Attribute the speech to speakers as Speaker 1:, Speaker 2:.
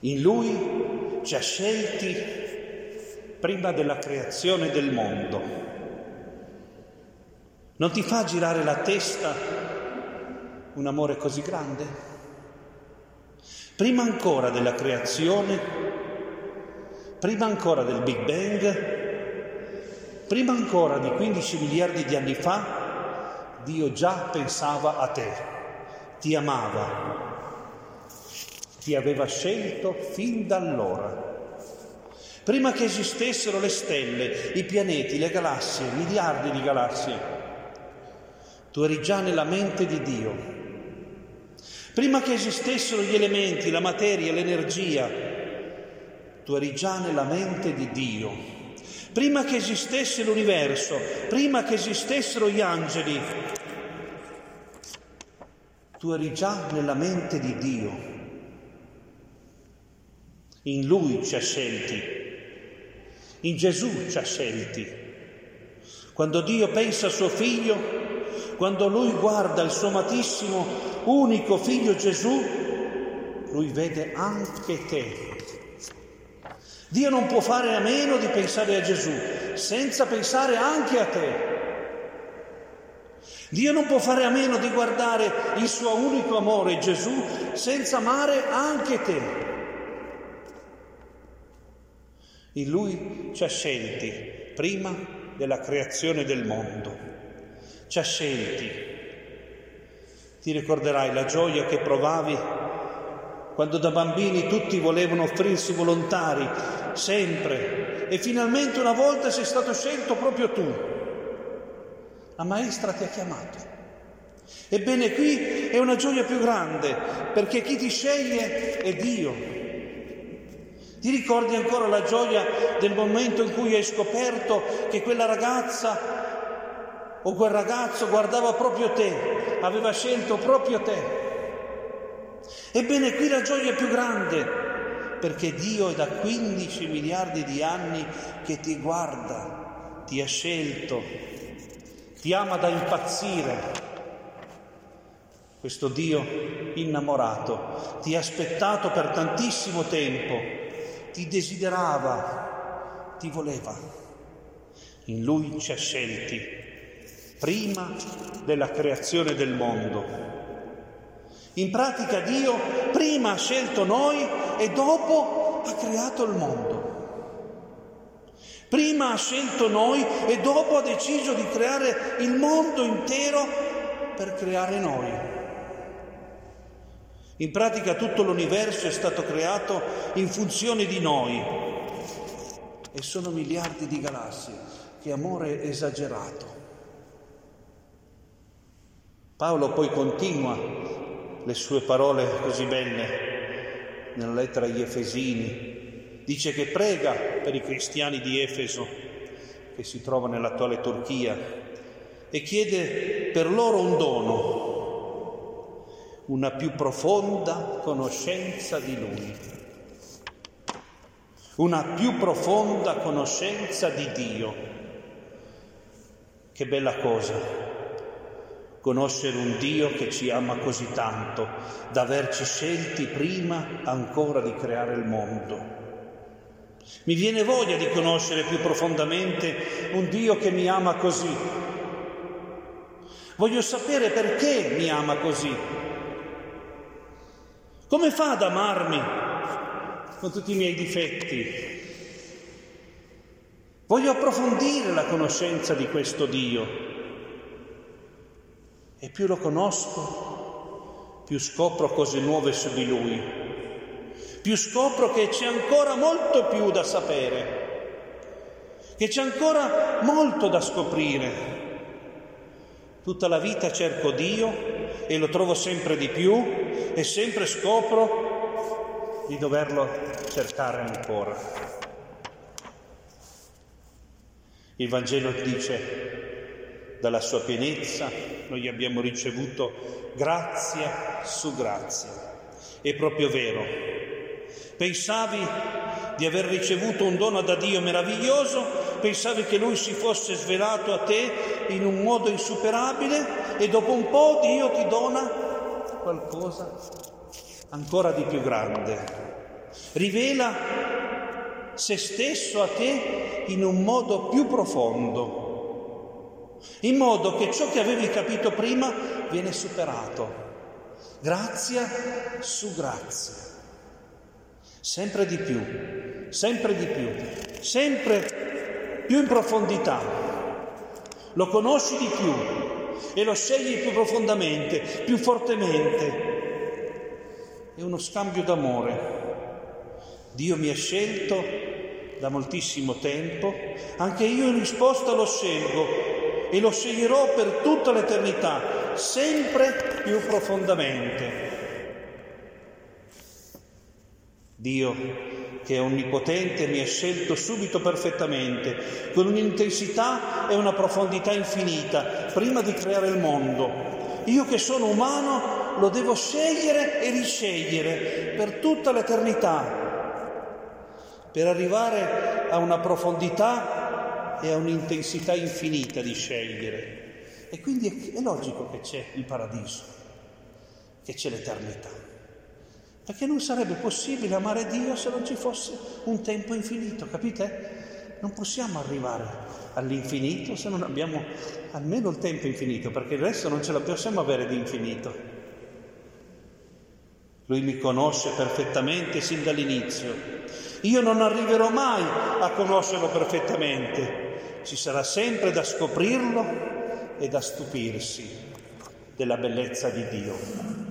Speaker 1: In Lui ci ha scelti prima della creazione del mondo. Non ti fa girare la testa un amore così grande? Prima ancora della creazione, prima ancora del Big Bang, prima ancora di 15 miliardi di anni fa, Dio già pensava a te, ti amava, ti aveva scelto fin da allora. Prima che esistessero le stelle, i pianeti, le galassie, miliardi di galassie, tu eri già nella mente di Dio. Prima che esistessero gli elementi, la materia, l'energia, tu eri già nella mente di Dio. Prima che esistesse l'universo, prima che esistessero gli angeli, tu eri già nella mente di Dio. In Lui ci ha scelti, in Gesù ci ha scelti. Quando Dio pensa a suo figlio, quando Lui guarda il suo amatissimo unico figlio Gesù, Lui vede anche te. Dio non può fare a meno di pensare a Gesù senza pensare anche a te. Dio non può fare a meno di guardare il suo unico amore Gesù senza amare anche te. In Lui ci ha scelti prima della creazione del mondo. Ci ha scelti. Ti ricorderai la gioia che provavi quando da bambini tutti volevano offrirsi volontari, sempre, e finalmente una volta sei stato scelto proprio tu. La maestra ti ha chiamato. Ebbene qui è una gioia più grande, perché chi ti sceglie è Dio. Ti ricordi ancora la gioia del momento in cui hai scoperto che quella ragazza o quel ragazzo guardava proprio te, aveva scelto proprio te? Ebbene, qui la gioia è più grande, perché Dio è da 15 miliardi di anni che ti guarda, ti ha scelto, ti ama da impazzire. Questo Dio innamorato ti ha aspettato per tantissimo tempo ti desiderava, ti voleva. In lui ci ha scelti prima della creazione del mondo. In pratica Dio prima ha scelto noi e dopo ha creato il mondo. Prima ha scelto noi e dopo ha deciso di creare il mondo intero per creare noi. In pratica tutto l'universo è stato creato in funzione di noi e sono miliardi di galassie. Che amore esagerato. Paolo poi continua le sue parole così belle nella lettera agli Efesini. Dice che prega per i cristiani di Efeso che si trovano nell'attuale Turchia e chiede per loro un dono, una più profonda conoscenza di Lui, una più profonda conoscenza di Dio. Che bella cosa, conoscere un Dio che ci ama così tanto, da averci scelti prima ancora di creare il mondo. Mi viene voglia di conoscere più profondamente un Dio che mi ama così. Voglio sapere perché mi ama così. Come fa ad amarmi con tutti i miei difetti? Voglio approfondire la conoscenza di questo Dio e più lo conosco, più scopro cose nuove su di Lui, più scopro che c'è ancora molto più da sapere, che c'è ancora molto da scoprire. Tutta la vita cerco Dio e lo trovo sempre di più e sempre scopro di doverlo cercare ancora. Il Vangelo dice, dalla sua pienezza noi abbiamo ricevuto grazia su grazia. È proprio vero. Pensavi di aver ricevuto un dono da Dio meraviglioso, pensavi che Lui si fosse svelato a te in un modo insuperabile e dopo un po' Dio ti dona qualcosa ancora di più grande. rivela se stesso a te in un modo più profondo, in modo che ciò che avevi capito prima viene superato. Grazia su grazia, sempre di più, sempre di più, sempre più in profondità. Lo conosci di più e lo scegli più profondamente, più fortemente. È uno scambio d'amore. Dio mi ha scelto da moltissimo tempo, anche io in risposta lo scelgo e lo sceglierò per tutta l'eternità, sempre più profondamente. Dio che è onnipotente mi ha scelto subito perfettamente, con un'intensità e una profondità infinita, prima di creare il mondo. Io che sono umano lo devo scegliere e riscegliere per tutta l'eternità, per arrivare a una profondità e a un'intensità infinita di scegliere. E quindi è, logico che c'è il paradiso, che c'è l'eternità. Perché non sarebbe possibile amare Dio se non ci fosse un tempo infinito, capite? Non possiamo arrivare all'infinito se non abbiamo almeno il tempo infinito, perché il resto non ce la possiamo avere di infinito. Lui mi conosce perfettamente sin dall'inizio. Io non arriverò mai a conoscerlo perfettamente. Ci sarà sempre da scoprirlo e da stupirsi della bellezza di Dio.